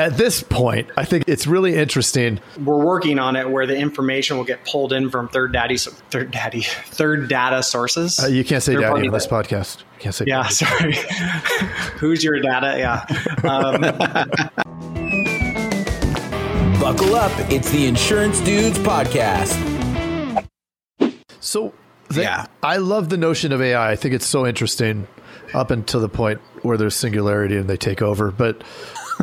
At this point, I think it's really interesting. We're working on it where the information will get pulled in from third daddy, third daddy, third data sources. Uh, you can't say Third daddy on this data. podcast. You can't say Yeah, daddy. sorry. Who's your data? Yeah. Um, Buckle up. It's the Insurance Dudes Podcast. So, the- Yeah. I love the notion of AI. I think it's so interesting up until the point where there's singularity and they take over. But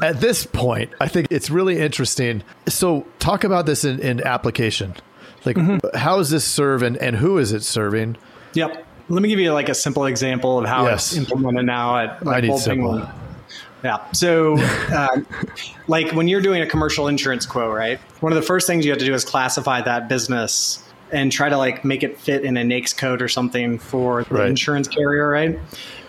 at this point, I think it's really interesting. So, talk about this in, in application. Like, Mm-hmm. how does this serve and, and who is it serving? yep. Let me give you like a simple example of how Yes. it's implemented now at I need simple. Yeah. So, um, like when you're doing a commercial insurance quote, right? One of the first things you have to do is classify that business and try to like make it fit in a NAICS code or something for the Right. insurance carrier, right?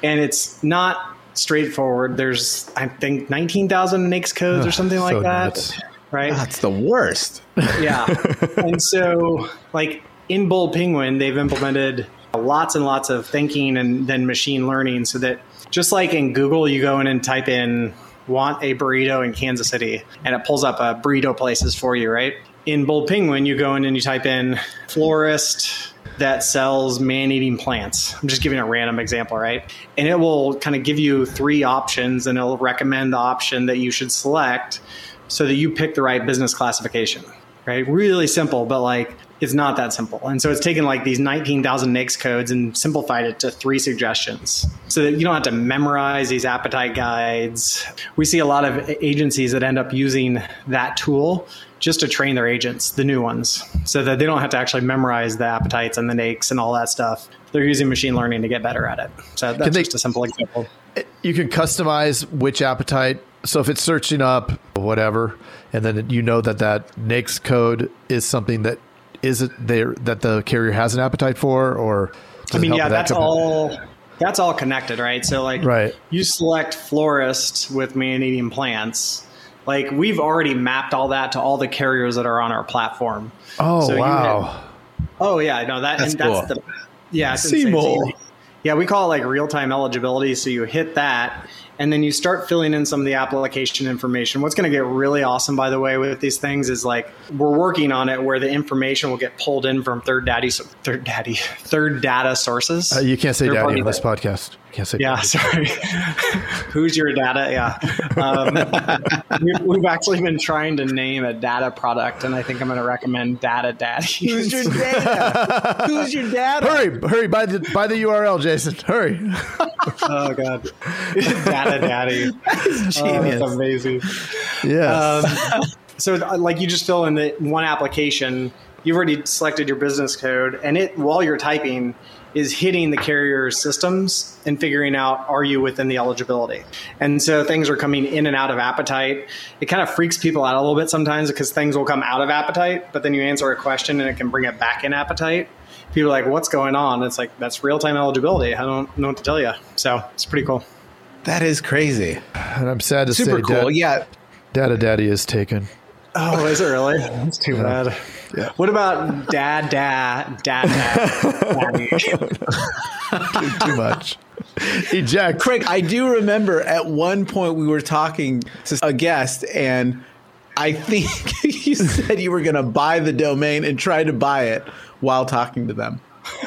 And it's not straightforward. There's, I think, 19,000 NAICS codes or something so like that, nuts. right? That's the worst. yeah. and so, like in Bold Penguin, they've implemented lots and lots of thinking and then machine learning so that just like in Google, you go in and type in want a burrito in Kansas City and it pulls up uh, burrito places for you, right? In Bold Penguin, you go in and you type in florist that sells man eating plants. I'm just giving a random example, right? And it will kind of give you three options and it'll recommend the option that you should select so that you pick the right business classification, right? Really simple, but like it's not that simple. And so it's taken like these 19,000 NAICS codes and simplified it to three suggestions so that you don't have to memorize these appetite guides. We see a lot of agencies that end up using that tool just to train their agents, the new ones, so that they don't have to actually memorize the appetites and the NAICS and all that stuff. They're using machine learning to get better at it. So that's they- just a simple example. You can customize which appetite. So if it's searching up whatever, and then you know that that NAICS code is something that is it there that the carrier has an appetite for, or I mean, yeah, that that's all. That's all connected, right? So, like, Right. you select florist with man-eating plants. Like, we've already mapped all that to all the carriers that are on our platform. Oh So wow! Oh yeah, no, that That's and that's cool. the yeah, it's See insane. So more. you- Yeah, we call it like real-time eligibility. So you hit that, and then you start filling in some of the application information. What's going to get really awesome, by the way, with these things is like we're working on it where the information will get pulled in from third daddy, third daddy, third data sources. Uh, you can't say daddy on this podcast. You can't say Yeah, daddy. sorry. Who's your data? Yeah. Um, we've, we've actually been trying to name a data product, and I think I'm going to recommend Data Daddy. Who's your dad? Who's your dad? Hurry, hurry! Buy the buy the URL, Jason. Hurry! oh, God. Data Daddy. Oh, Genius. that's amazing. Yes. Um, so, like, you just fill in the one application. You've already selected your business code, and it while you're typing is hitting the carrier's systems and figuring out are you within the eligibility. And so things are coming in and out of appetite. It kind of freaks people out a little bit sometimes because things will come out of appetite, but then you answer a question and it can bring it back in appetite. People are like, "What's going on?" It's like that's real time eligibility. I don't know what to tell you. So it's pretty cool. That is crazy. and I'm sad to Super say, cool. Dad- Yeah. Data Daddy is taken. Oh, is it really? That's too bad. Yeah. What about dad, dad, dad, dad? daddy? Too much. Eject. Craig, I do remember at one point we were talking to a guest, and I think you said you were going to buy the domain and try to buy it while talking to them.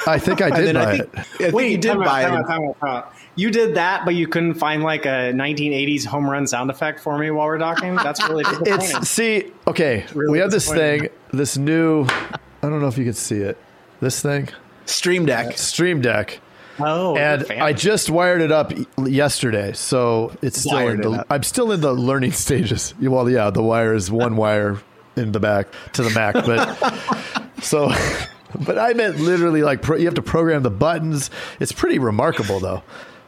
I think I did buy I think, it. I think Wait, you did time out, buy it. time out, time out. You did that, but you couldn't find like a 1980s home run sound effect for me while we're talking. That's really disappointing. It's see, okay. really we have this thing, this new. I don't know if you can see it. This thing, Stream Deck. Stream Deck, oh, and. I just wired it up yesterday, so it's still Wired in the. up. I'm still in the learning stages. Well, yeah, the wire is one wire in the back to the Mac, but so. But I meant literally like pro, you have to program the buttons. It's pretty remarkable though.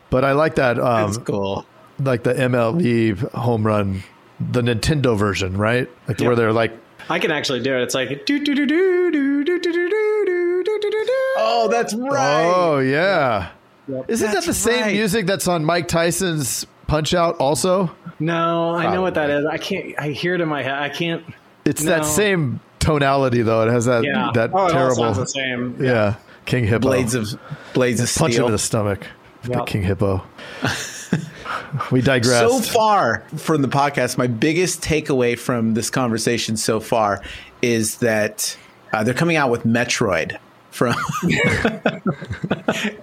But I like that. Um, That's cool. like the MLB home run, the Nintendo version, right? Like where they're like, I can actually do it. It's like do do do do do do do do do do do do do. Oh, that's right. oh yeah, isn't that That's the same right. music that's on Mike Tyson's Punch Out? Also, No, I know what that is. I can't. I hear it in my head. I can't. it's No. that same tonality though. It has that Yeah. that oh, terrible, the same. yeah, King Hippo Blades of Blades of punch him Steel. in the stomach, the Yep. King Hippo. we digress. So far from the podcast, my biggest takeaway from this conversation so far is that uh, they're coming out with Metroid from.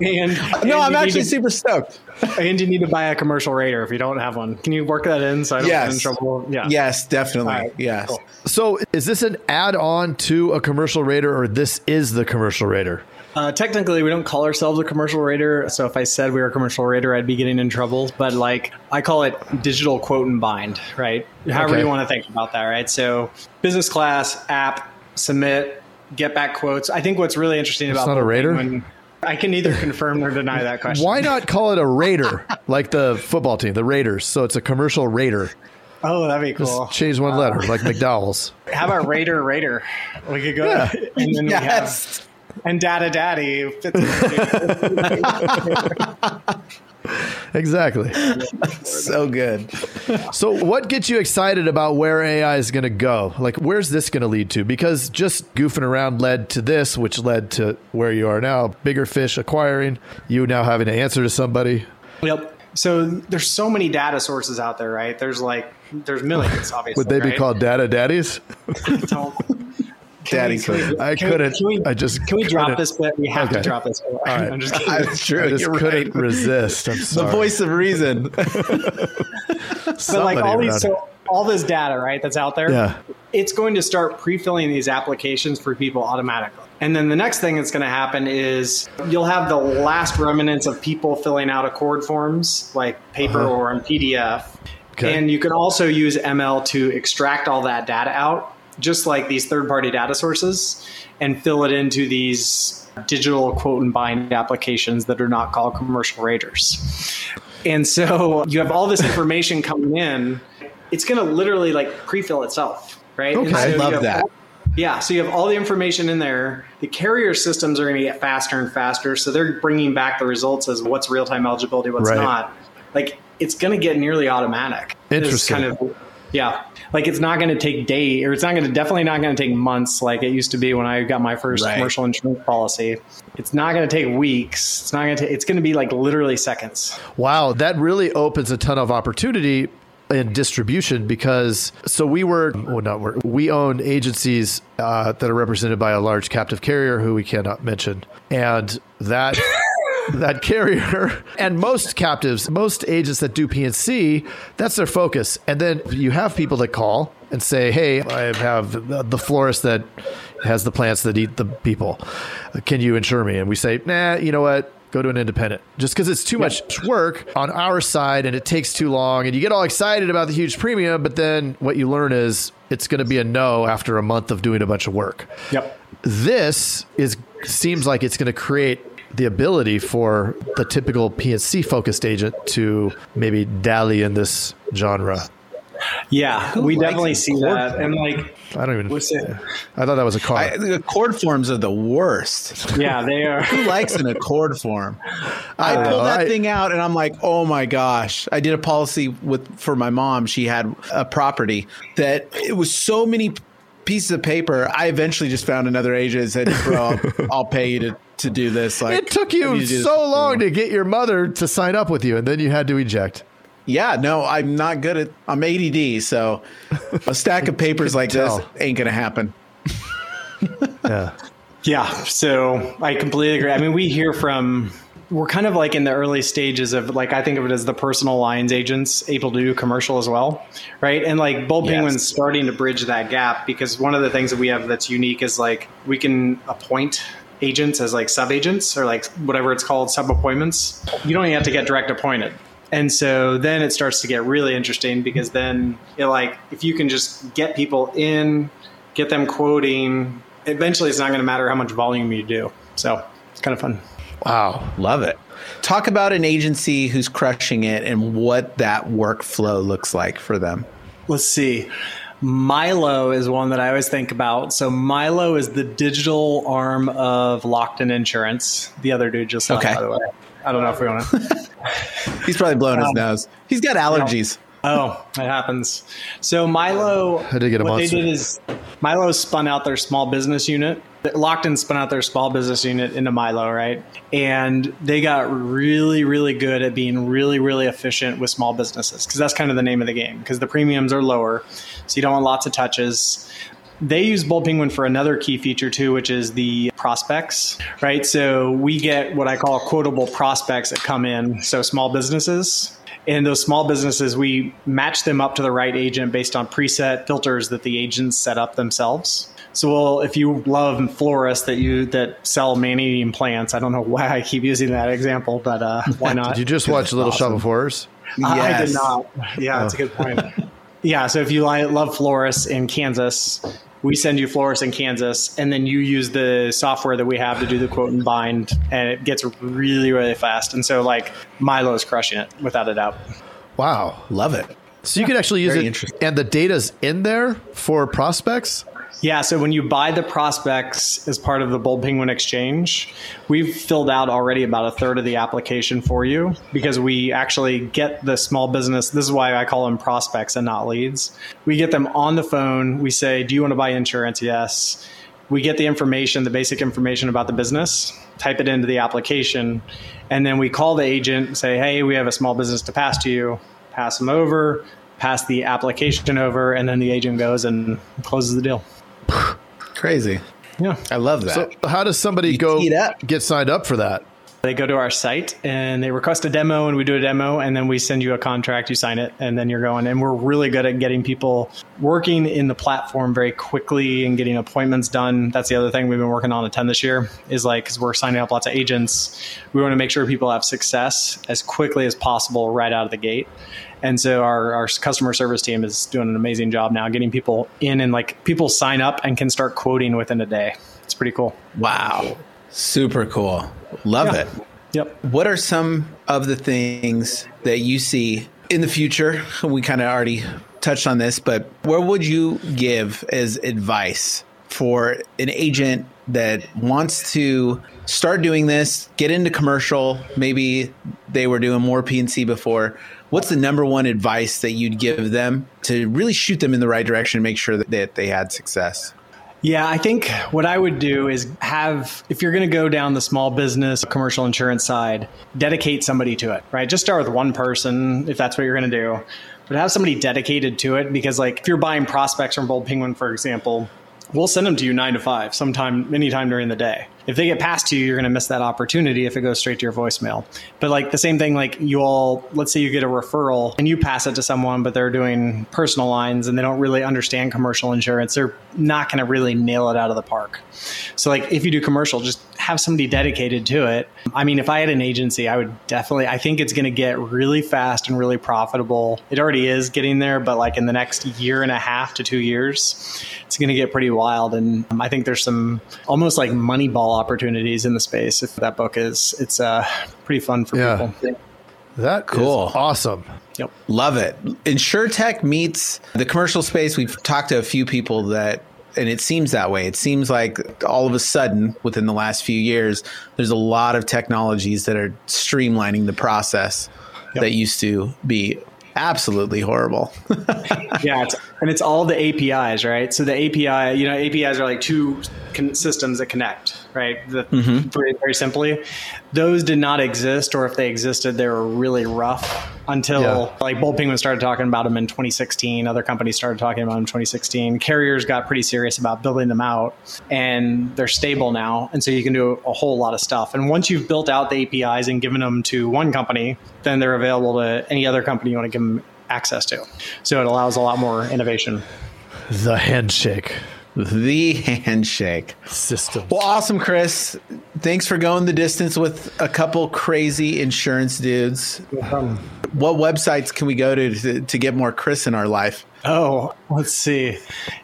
and no, I'm actually to- super stoked. and you need to buy a commercial rater if you don't have one. Can you work that in so I don't get in Yes. trouble? Yeah. Yes, definitely. All right, yes. cool. so, is this an add-on to a commercial rater, or this is the commercial radar? Uh, technically, we don't call ourselves a commercial rater. So if I said we were a commercial rater, I'd be getting in trouble. But like, I call it digital quote and bind, right? However Okay. you want to think about that, right? So business class, app, submit, get back quotes. I think what's really interesting about not a Bold rater? Penguin- I can neither confirm nor deny that question. Why not call it a raider, like the football team, the Raiders? So it's a commercial raider. Oh, that'd be cool. Just change one letter, like McDowell's. How about Raider Raider? We could go Yeah. and then we have Yes. and Data Daddy. Exactly. So good. So, what gets you excited about where AI is going to go? Like, where's this going to lead to? Because just goofing around led to this, which led to where you are now bigger fish acquiring, you now having to answer to somebody. Yep. So there's so many data sources out there, right? There's like there's millions, obviously. Would they be right? called data daddies? Don't- Daddy Can we- I can we- couldn't. Can we, I just can we drop couldn't. this bit? We have Okay. to drop this. Bit. right. I'm just kidding. That's true. I just couldn't right. resist. I'm The voice of reason. but like all these, so all this data, right? That's out there. Yeah. It's going to start pre-filling these applications for people automatically. And then the next thing that's going to happen is you'll have the last remnants of people filling out ACORD forms, like paper Uh-huh. or in PDF. Okay. And you can also use ML to extract all that data out, just like these third-party data sources, and fill it into these digital quote and bind applications that are not called commercial raters. And so you have all this information coming in. It's going to literally like pre-fill itself, right? Okay. So I love that. all- yeah, so you have all the information in there. The carrier systems are going to get faster and faster, so they're bringing back the results as what's real-time eligibility, what's Right. not. Like it's going to get nearly automatic. It's Interesting. kind of yeah. Like it's not going to take day, or it's not going to definitely not going to take months like it used to be when I got my first Right. commercial insurance policy. It's not going to take weeks. It's not going to. It's going to be like literally seconds. Wow, that really opens a ton of opportunity in distribution because so we were well not work we own agencies uh, that are represented by a large captive carrier who we cannot mention and that that carrier. And most captives most agents that do pnc that's their focus. And then you have people that call and say hey i have the- the florist that has the plants that eat the people. Can you insure me? And we say nah you know what? Go to an independent. Just because it's too much work on our side and it takes too long and you get all excited about the huge premium but then what you learn is it's going to be a no after a month of doing a bunch of work. Yep. this is seems like it's going to create the ability for the typical PNC focused agent to maybe dally in this genre. Yeah, we definitely see cord that, and like, I don't even. what's it? I thought that was a car. I, the ACORD forms are the worst. Yeah, they are. Who likes an ACORD form? I don't pulled know. that I- thing out and I'm like, oh my gosh! I did a policy with for my mom. She had a property that it was so many pieces of paper. I eventually just found another agent and said, "Bro, I'll, I'll pay you to, to do this." Like it took I you need this so long to get your mother to sign up with you, and then you had to eject. Yeah, no, I'm not good at. I'm ADD, so a stack of papers like this ain't gonna happen. Yeah. Yeah, so I completely agree. I mean, we hear from we're kind of like in the early stages of like I think of it as the personal lines agents able to do commercial as well, right? And like Bold Yes. Penguin's starting to bridge that gap because one of the things that we have that's unique is like we can appoint agents as like sub agents or like whatever it's called sub appointments. You don't even have to get direct appointed. And so then it starts to get really interesting because then it like if you can just get people in, get them quoting, eventually it's not going to matter how much volume you do. So it's kind of fun. Wow. Love it. Talk about an agency who's crushing it and what that workflow looks like for them. Let's see. Milo is one that I always think about. So Milo is the digital arm of Lockton Insurance. The other dude just left, Okay. by the way. I don't know if we want to. He's probably blowing his um, nose. He's got allergies. Oh, it happens. So Milo, I did get a what monster. they did is Milo spun out their small business unit. Lockton spun out their small business unit into Milo, right? And they got really, really good at being really, really efficient with small businesses because that's kind of the name of the game because the premiums are lower. So you don't want lots of touches. They use Bold Penguin for another key feature too, which is the prospects, right? So we get what I call quotable prospects that come in. So small businesses. And those small businesses, we match them up to the right agent based on preset filters that the agents set up themselves. So, well, if you love florists that you that sell man-eating plants, I don't know why I keep using that example, but uh, why not? Did you just watch Little Shop of Horrors? I Yes. did not. Yeah, that's a good point. yeah, so if you love florists in Kansas, we send you florists in Kansas, and then you use the software that we have to do the quote and bind, and it gets really, really fast. And so, like, Milo's crushing it without a doubt. Wow. Love it. So you can actually use it, and the data's in there for prospects. Yeah, so when you buy the prospects as part of the Bold Penguin Exchange, we've filled out already about a third of the application for you because we actually get the small business. This is why I call them prospects and not leads. We get them on the phone. We say, Do you want to buy insurance? Yes. We get the information, the basic information about the business, type it into the application, and then we call the agent say, Hey, we have a small business to pass to you. Pass them over, pass the application over, and then the agent goes and closes the deal. Crazy. Yeah. I love that. So how does somebody go tee it up. get signed up for that? They go to our site and they request a demo, and we do a demo, and then we send you a contract. You sign it, and then you're going. And we're really good at getting people working in the platform very quickly and getting appointments done. That's the other thing we've been working on a ton this year. Is like because we're signing up lots of agents, we want to make sure people have success as quickly as possible right out of the gate. And so our, our customer service team is doing an amazing job now getting people in and like people sign up and can start quoting within a day. It's pretty cool. wow. Super cool. Love Yeah. it. Yep. What are some of the things that you see in the future? We kind of already touched on this, but where would you give as advice for an agent that wants to start doing this, get into commercial? Maybe they were doing more PNC before. What's the number one advice that you'd give them to really shoot them in the right direction and make sure that, that they had success? Yeah, I think what I would do is have, if you're going to go down the small business, commercial insurance side, dedicate somebody to it, right? Just start with one person if that's what you're going to do, but have somebody dedicated to it because, like, if you're buying prospects from Bold Penguin, for example, we'll send them to you nine to five, sometime, anytime during the day. If they get past you, you're going to miss that opportunity if it goes straight to your voicemail. But like the same thing, like you all, let's say you get a referral and you pass it to someone, but they're doing personal lines and they don't really understand commercial insurance. They're not going to really nail it out of the park. So like if you do commercial, just have somebody dedicated to it. I mean, if I had an agency, I would definitely, I think it's going to get really fast and really profitable. It already is getting there, but like in the next year and a half to two years, it's going to get pretty wild. And um, I think there's some almost like Moneyball opportunities in the space. If that book is, it's uh, pretty fun for Yeah. people. That Cool. awesome. Yep. Love it. InsurTech meets the commercial space. We've talked to a few people that, and it seems that way. It seems like all of a sudden, within the last few years, there's a lot of technologies that are streamlining the process Yep. that used to be absolutely horrible. yeah, it's, and it's all the APIs, right? So the API, you know, APIs are like two con- systems that connect, right? The, mm-hmm. very, very simply, those did not exist, or if they existed, they were really rough until Yeah. like Bold Penguin started talking about them in 2016. Other companies started talking about them in 2016. Carriers got pretty serious about building them out, and they're stable now, and so you can do a whole lot of stuff. And once you've built out the APIs and given them to one company, then they're available to any other company you want to give them access to. So it allows a lot more innovation. The handshake the handshake. system. Well, awesome, Chris. Thanks for going the distance with a couple crazy insurance dudes. What websites can we go to to, to get more Chris in our life? Oh, let's see.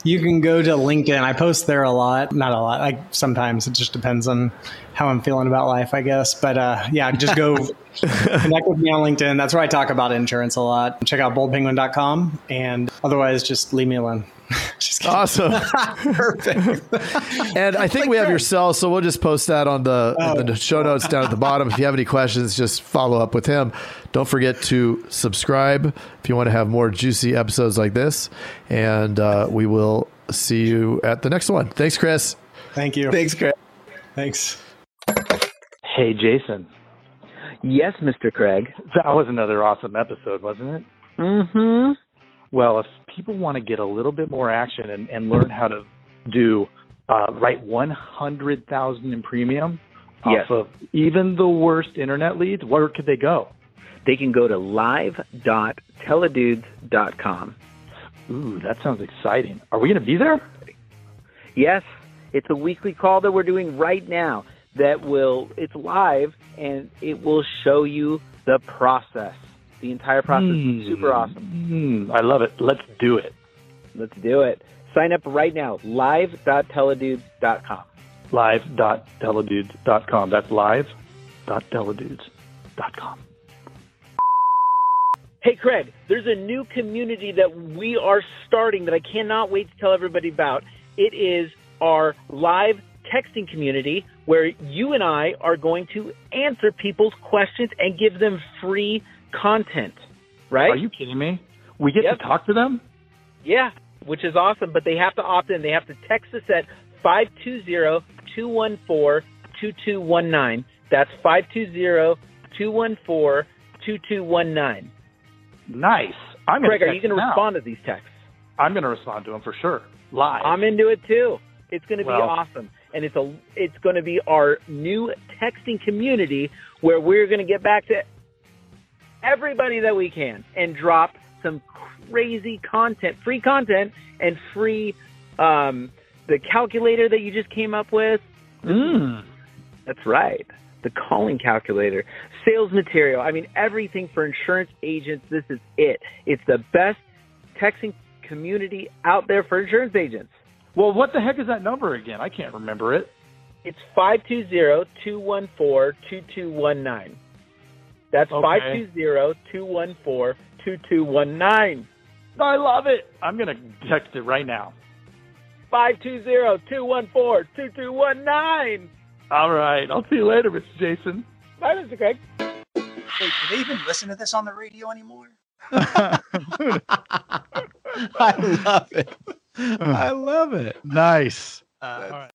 You can go to LinkedIn. I post there a lot. Not a lot. Like sometimes it just depends on how I'm feeling about life, I guess. But uh, yeah, just go connect with me on LinkedIn. That's where I talk about insurance a lot. Check out boldpenguin.com. And otherwise, just leave me alone. awesome. Perfect. and I think we have your cell, so we'll just post that on the, oh. the show notes down at the bottom. If you have any questions, just follow up with him. Don't forget to subscribe if you want to have more juicy episodes like this. And uh, we will see you at the next one. Thanks, Chris. Thank you. Thanks, Chris. Thanks. Hey, Jason. Yes, Mr. Craig. That was another awesome episode, wasn't it? Mm-hmm. Well, if people want to get a little bit more action and, and learn how to do uh, write 100,000 in premium yes. off of even the worst internet leads, where could they go? They can go to live.theidudes.com. Ooh, that sounds exciting. Are we going to be there? Yes. It's a weekly call that we're doing right now that will, it's live and it will show you the process. The entire process mm. is super hmm. awesome. Mm. I love it. Let's do it. Let's do it. Sign up right now. Live.theidudes.com. Live.theidudes.com. That's live.theidudes.com. Hey, Craig, there's a new community that we are starting that I cannot wait to tell everybody about. It is our live texting community where you and I are going to answer people's questions and give them free content. Right? Are you kidding me? We get yep. to talk to them? Yeah, which is awesome, but they have to opt in. They have to text us at 520-214-2219. That's 520-214-2219. Nice. I'm Craig, are you going to respond to these texts? I'm going to respond to them for sure. Live. I'm into it too. It's going to well, be awesome, and it's a it's going to be our new texting community where we're going to get back to everybody that we can and drop some crazy content, free content, and free um, the calculator that you just came up with. Mm. That's right the calling calculator, sales material. I mean, everything for insurance agents. This is it. It's the best texting community out there for insurance agents. Well, what the heck is that number again? I can't remember it. It's 520-214-2219. That's okay. 520-214-2219. I love it. I'm going to text it right now. 520-214-2219. All right. I'll see you later, Mr. Jason. Bye, Mr. Craig. Wait, do they even listen to this on the radio anymore? I love it. I love it. Nice. Uh,